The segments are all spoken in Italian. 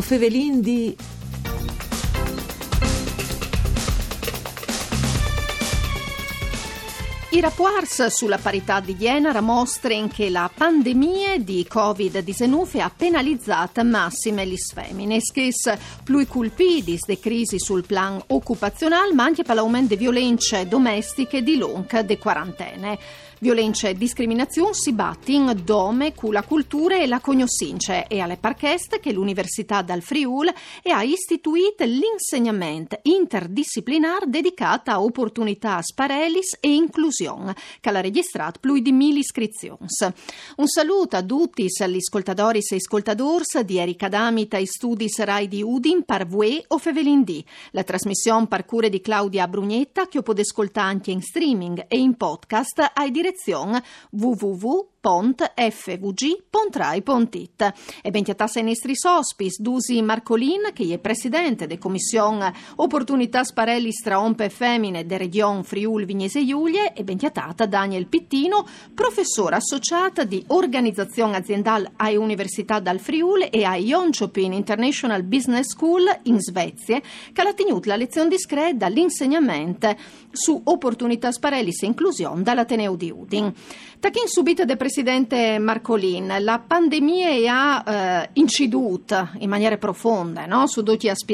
O Fevelin di... I rapports sulla parità di genere mostrano che la pandemia di Covid-19 ha penalizzato massime le femmine, che più colpiti de crisi sul plan occupazionale, ma anche per l'aumento di violenze domestiche di lunga de quarantene. Violenza e discriminazione si battono dome con la cultura e la cognoscenza e alle parchest che l'Università dal Friul e ha istituito l'insegnamento interdisciplinare dedicato a opportunità sparelis e inclusione, che ha registrato più di mille iscrizioni. Un saluto a tutti gli ascoltatori e ascoltatori di Erika Damita e studi Rai di Udin, Parvue o Fevelindì. La trasmissione par cure di Claudia Brugnetta che potete ascoltare anche in streaming e in podcast ai direzione direzione www www.fvg.rai.it. E bentiatasse ai nostri sospis, Dusi Marcolin, che è presidente della Commissione Opportunità Sparelli Straompe Femmine de Region Friul Vignese Giulie e bentiatata Daniel Pittino, professore associata di Organizzazione Aziendale a Università dal Friul e a Jönköping International Business School in Svezia, che ha tenuto la lezione discreta dall'insegnamento su opportunità Sparelli e inclusione dall'Ateneo di Udin. Tachin subito de presidente Marcolin, la pandemia ha eh, inciduto in maniera profonda no? su tutti aspetti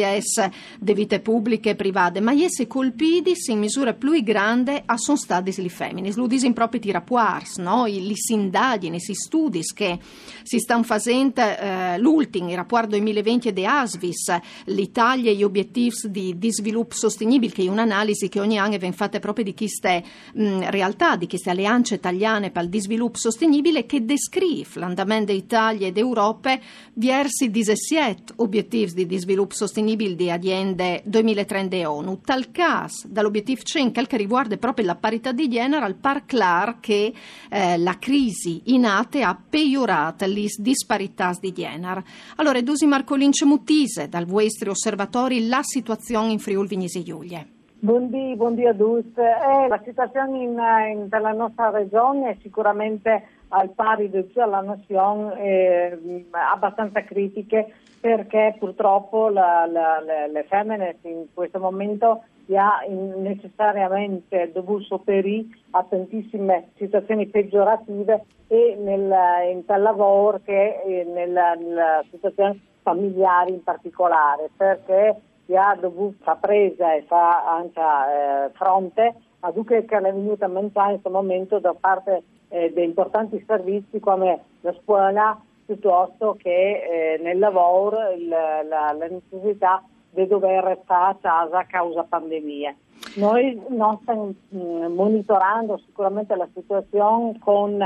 di vite pubbliche e private, ma esse colpiti in misura più grande a sono stati le femmine. Lo dicono proprio i rapporti, no? le indagini, i studi che si stanno facendo, eh, l'ultimo, il rapporto 2020 di Asvis, l'Italia e gli obiettivi di, di, sviluppo sostenibile, che è un'analisi che ogni anno viene fatta proprio di queste mh, realtà, di queste alleanze italiane al di sviluppo sostenibile che descrive l'andamento d'Italia ed Europa verso i 17 obiettivi di sviluppo sostenibile di aziende 2030 ONU. Tal caso, dall'obiettivo 5 che riguarda proprio la parità di genere, al par clar che eh, la crisi in ate ha peggiorato le disparità di genere. Allora, Dusi Marcolin Cemutise, dal vostro osservatori, la situazione in Friuli Vignesi Giulie. Buondì, buondì a tutti. Eh, la situazione in, in, per la nostra regione è sicuramente al pari di tutta la nazione eh, abbastanza critiche perché purtroppo la, la, le, le femmine in questo momento ha necessariamente dovuto sopperire a tantissime situazioni peggiorative e nel, in tal lavoro che eh, nella, nella situazione familiare in particolare perché che ha dovuto fare presa e fare anche eh, fronte a tutto che è venuto a mancare in questo momento da parte eh, importanti servizi come la scuola piuttosto che eh, nel lavoro il, la, la, necessità di dover restare a casa a causa pandemia. Noi non stiamo mm, monitorando sicuramente la situazione con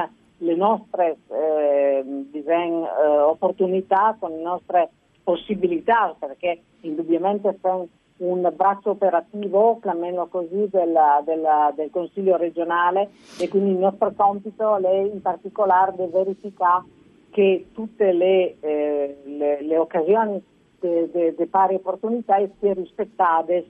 le nostre eh, design, eh, opportunità, con le nostre possibilità, perché indubbiamente sono un braccio operativo, almeno così, della, della, del Consiglio regionale e quindi il nostro compito è in particolare di verificare che tutte le, eh, le, le occasioni di pari opportunità siano rispettate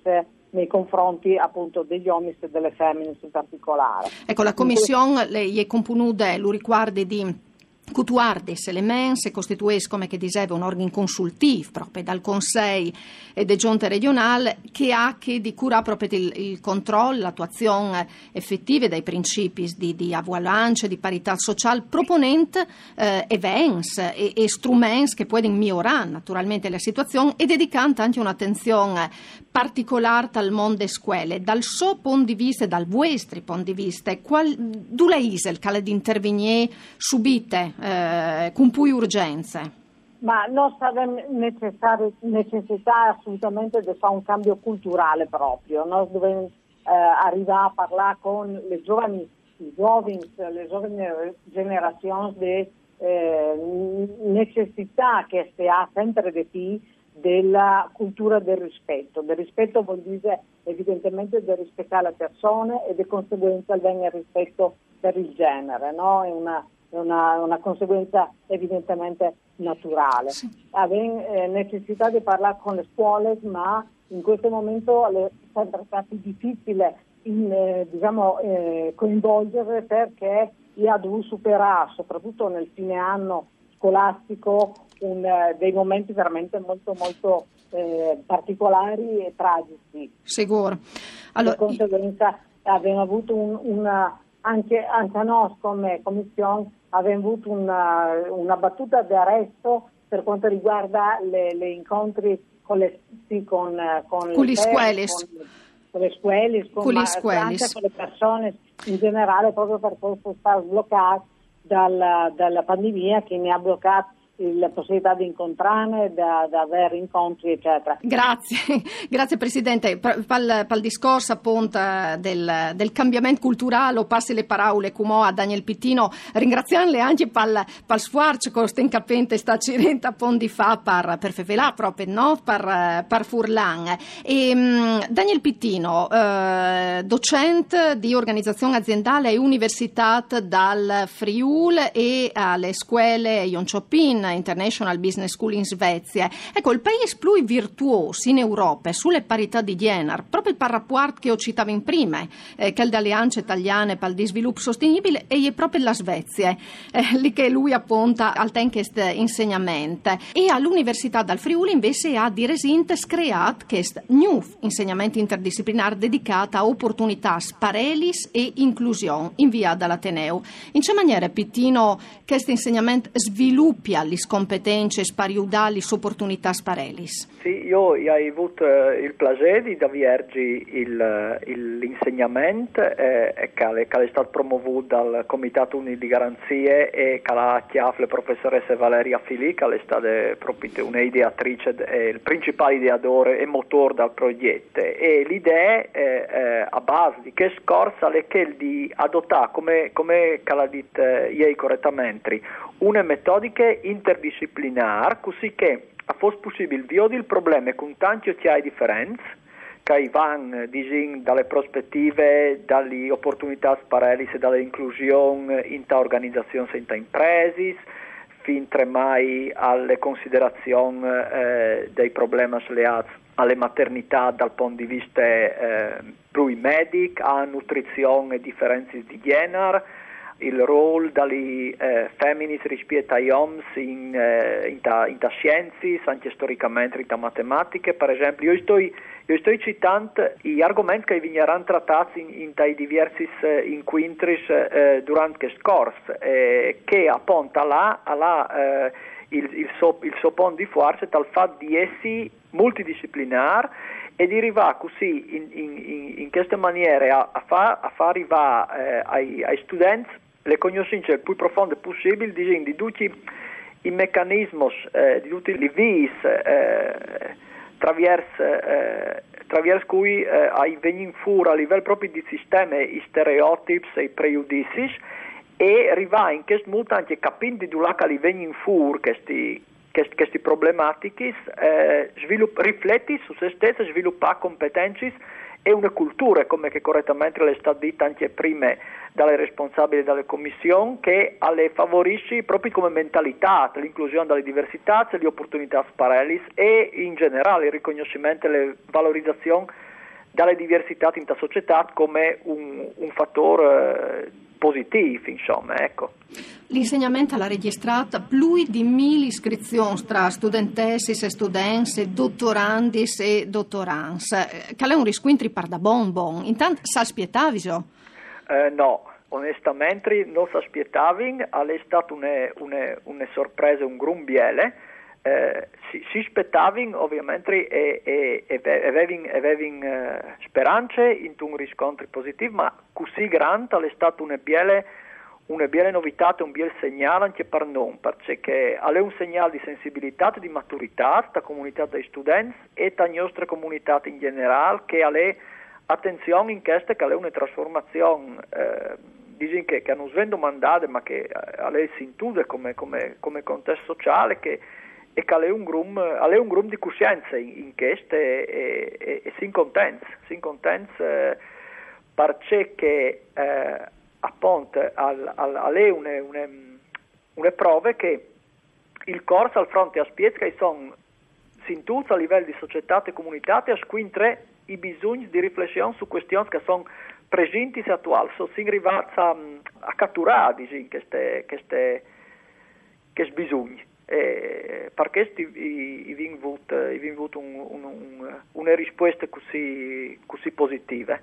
nei confronti appunto degli uomini e delle femmine in particolare. Ecco, la Commissione è componuta, lo riguarda di Cutuardes Elements costituisce, come che diceva, un organo consultivo proprio dal Consiglio e del Giunta regionale che ha che di cura proprio il, il controllo, l'attuazione effettiva dei principi di, di avalanche, di parità sociale, proponendo eh, events e, e strumenti che possono migliorare naturalmente la situazione e dedicando anche un'attenzione particolare al mondo scuole. Dal suo punto di vista dal vostro punto di vista, qual, dove è il caso di intervenire subite eh, con più urgenze? Ma non sarebbe necessità assolutamente di fare un cambio culturale proprio, noi dobbiamo eh, arrivare a parlare con le giovani, i giovani, le giovani generazioni di eh, necessità che si ha sempre di più della cultura del rispetto. Del rispetto vuol dire evidentemente di rispettare le persone e di conseguenza il rispetto per il genere, no? È una è una, una conseguenza evidentemente naturale. Sì. Abbiamo eh, necessità di parlare con le scuole, ma in questo momento è sempre stato difficile in, eh, diciamo, eh, coinvolgere perché ha dovuto superare, soprattutto nel fine anno scolastico, un, eh, dei momenti veramente molto molto eh, particolari e tragici. Sicuro. Allora, di conseguenza abbiamo avuto un, una, anche, anche noi come commissione abbiamo avuto una, una battuta di arresto per quanto riguarda gli incontri con le, sì, con, con, con, le, scuole, con, con le scuole, con, con, anche con le persone in generale proprio per questo stare bloccati dalla, dalla pandemia che ne ha bloccato la possibilità di incontrare, da, da avere incontri, eccetera. Grazie, grazie Presidente. Pal, pal discorso appunto del, del, cambiamento culturale, passi le parole come a Daniel Pittino, ringraziarle anche pal, pal sforzo che sta incapente sta cirenta di fa per, per fevelà proprio, no? per, per Furlan. E, um, Daniel Pittino, eh, docente di organizzazione aziendale e università dal Friul e alle scuole Ion Chopin International Business School in Svezia. Ecco, il paese più virtuoso in Europa sulle parità di Dienar, proprio il parapuart che ho citato in prima, eh, che è l'Alleanza Italiana per il Sviluppo Sostenibile, e è proprio la Svezia, eh, lì che lui appunta al tenkest insegnamento. E all'Università dal Friuli invece ha di resinte creato questo new insegnamento interdisciplinare dedicato a opportunità sparelis e inclusione in via dall'Ateneo. In che maniera Pittino questo insegnamento sviluppa gli competenze spariudali, opportunità sparelis? Sì, io ho avuto eh, il piacere di il, l'insegnamento eh, che, è stato promovuto dal Comitato Uni di Garanzie e che la chiaf la professoressa Valeria Fili, che è stata proprio un'ideatrice il principale ideatore e motore del progetto. E l'idea eh, a base di che scorsa è quella di adottare, come, come l'ha detto eh, ieri correttamente, una metodica interdisciplinare così che a fosse possibile viodi il problema con tanti occhiai differenti che vanno disin, dalle prospettive, dalle opportunità sparelis e dall'inclusione in ta organizzazione senza imprese fin mai alle considerazioni eh, dei problemi legati alle maternità dal punto di vista eh, più medico, a nutrizione e differenze di genere, il ruolo delle eh, femmine rispetto agli uomini in, eh, in, in ta scienze, anche storicamente in ta matematiche. Per esempio, io sto, io sto citando gli argomenti che venivano trattati in, in tai diversi eh, incontri eh, durante questo corso, eh, che appunto là, là eh, il, il, so, il sopon di forza tal fatto di essi multidisciplinari e di arrivare così in, in, in, questa maniera a, a far, a arrivare eh, ai, ai studenti le conoscenze più profonde possibili di tutti i meccanismi, eh, di tutti i vis eh, attraverso, eh, attraverso cui eh, vengono fuori a livello proprio di sistema i stereotipi e i pregiudizi e arrivare in questo modo anche capendo di dove vengono fuori questi, queste, queste problematiche, eh, rifletti su se stessi, sviluppare competenze e una cultura, come che correttamente le è stato detto anche prima dalle responsabili della commissione, che le favorisce proprio come mentalità l'inclusione delle diversità, le opportunità sparelis e in generale il riconoscimento e la valorizzazione dalle diversità in società come un, un fattore positivo, insomma, ecco. L'insegnamento ha registrato più di mille iscrizioni tra studentessi e studenti, dottorandis e dottorans. Eh, qual è un riscontro per da bonbon? Intanto sa spietaviso? Eh, no, onestamente non si aspettavano, è stata una, una, una sorpresa, un grumbiele. Eh, si, si aspettavano ovviamente e, e, e avevano eh, speranze in un riscontro positivo, ma così grande è stata una biele una bella novità un bel segnale anche per noi, perché è un segnale di sensibilità di maturità della comunità dei studenti e della nostra comunità in generale, che ha attenzione in questa che è una trasformazione eh, dicono che, che non svendo mandate ma che eh, a lei si intende come, come, come, contesto sociale che, e che è un gruppo di coscienza in, in questo e, e, e, e si incontenza, si incontenza eh, perché eh, appunto al, al, alle une, une, une prove che il corso al fronte a Spiezca sono sintuzza a livello di società e comunità e squintre i bisogni di riflessione su questioni che sono presenti e attuali, so, si arriva a, a catturare diciamo, questi bisogni. Eh, questo i vi avuto un, un, un, una risposta così, così positive.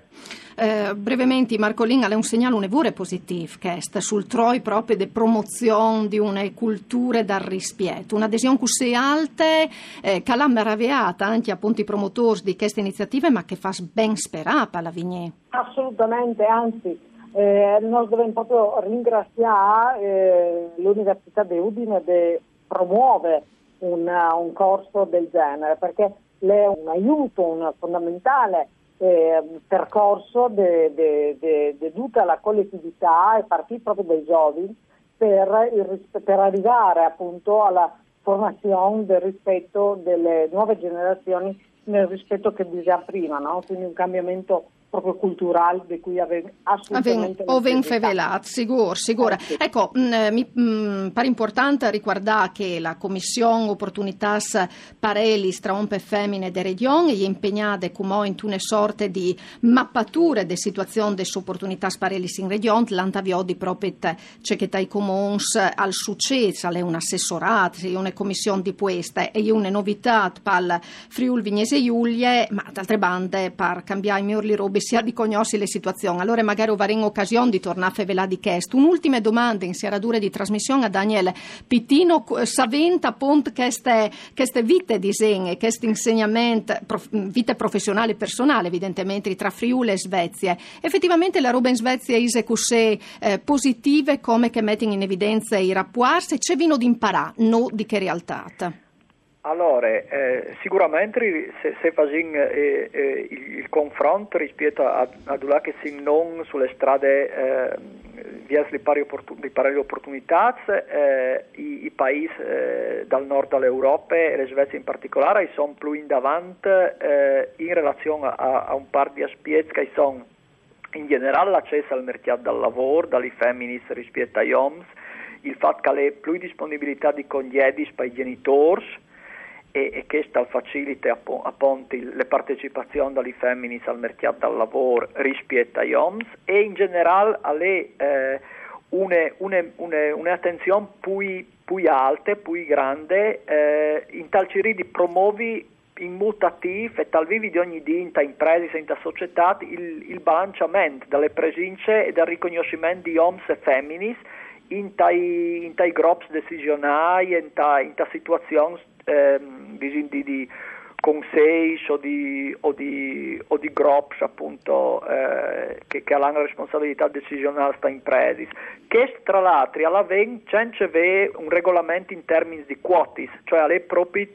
Eh, brevemente, Marcolin ha un segnale un'evore positivo che è sul troi proprio di promozione di una cultura dal rispetto, un'adesione così alta eh, che l'ha meravigliata anche appunto i promotori di queste iniziative ma che fa ben sperare alla Vignè. Assolutamente, anzi eh, noi dobbiamo proprio ringraziare eh, l'Università di Udine che promuove un, un, corso del genere perché è un aiuto, un fondamentale eh, percorso di tutta la collettività e partire proprio dai giovani per, per arrivare appunto alla formazione del rispetto delle nuove generazioni nel rispetto che diceva prima, no? quindi un cambiamento proprio culturale di cui avevo assolutamente o ven fevelat, sicuro, sicuro. Eh. Ecco, mh, mm, mi mh, mm, pare importante ricordare che la Commissione Opportunitas Parelis tra ompe e femmine de regione è impegnata come in una sorta di mappatura delle situazioni delle opportunità parelis in regione, l'antavio di proprio c'è che tai comuns al successo, è un assessorato, è una commissione di questa e una novità per Friul Vignese Giulie, ma d'altre bande per cambiare i miei robe sia di conoscere le situazioni. Allora magari avremo occasione di tornare a fare di questo. Un'ultima domanda in serradura di trasmissione a Daniele Pittino. Saventa appunto queste, queste vite disegne, questo insegnamento, prof, vite professionale e personale evidentemente tra Friuli e Svezia. Effettivamente la roba in Svezia è così eh, positive come che mettono in evidenza i rapporti c'è vino di imparare, no di che realtà. Allora, eh, sicuramente se, se facciamo eh, eh, il, il, confronto rispetto a, a che si non sulle strade eh, via le pari, opportun- le pari opportunità, eh, i, i, paesi dal nord dell'Europa e le Svezia in particolare sono più in davanti in relazione a, a, un par di aspetti che sono in generale l'accesso al mercato del lavoro, dalle femmine rispetto agli uomini, il fatto che le più disponibilità di congedi per i genitori, e, e questa facilita appunto le partecipazioni delle femmine al mercato del lavoro rispetto agli uomini e in generale alle eh, un'attenzione più, alta, più grande eh, in tal ciri di promuovi in mutativo e talvivi di ogni in imprese in società il, il bilanciamento delle presenze e del riconoscimento di uomini e femmine in tai, in tai gruppi decisionali in tai, in situazioni ehm, di, di consigli o di, o di, o di gruppi appunto eh, che, che, hanno responsabilità decisionale sta imprese che tra l'altro alla VEN c'è un regolamento in termini di quotis cioè alle proprio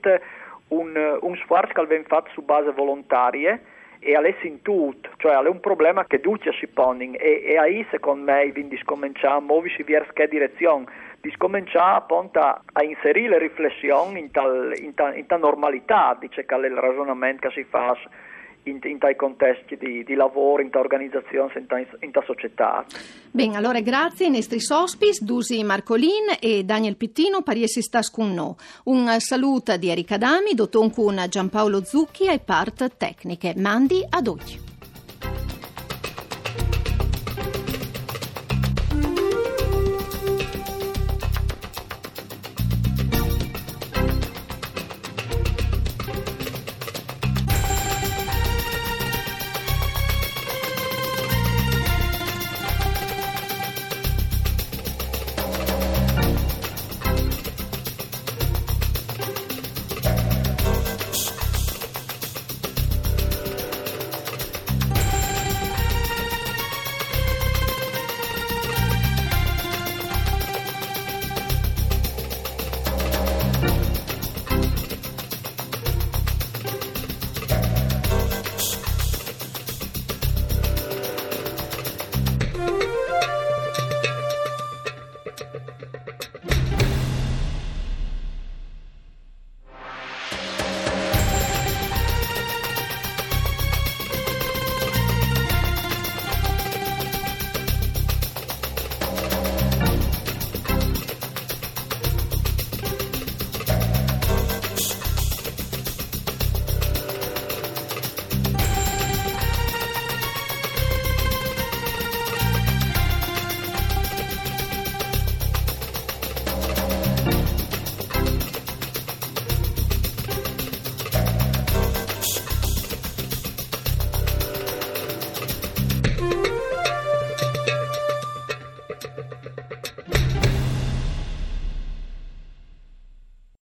un, un sforzo che viene fatto su base volontaria e all'essi in tutto, cioè è un problema che tutti si pongono e, e ahí secondo me quindi scominciamo a muoversi verso che direzione di scominciare appunto a, inserire le riflessioni in tal, in tal, in tal normalità, dice che il ragionamento che si fa in, in tai contesti di, di, lavoro, in ta organizzazione, in ta, in ta società. Bene, allora grazie ai nostri sospis, Dusi Marcolin e Daniel Pittino, pariesi stas con noi. Un saluto di Erika Dami, dottor con Giampaolo Zucchi e part tecniche. Mandi ad oggi.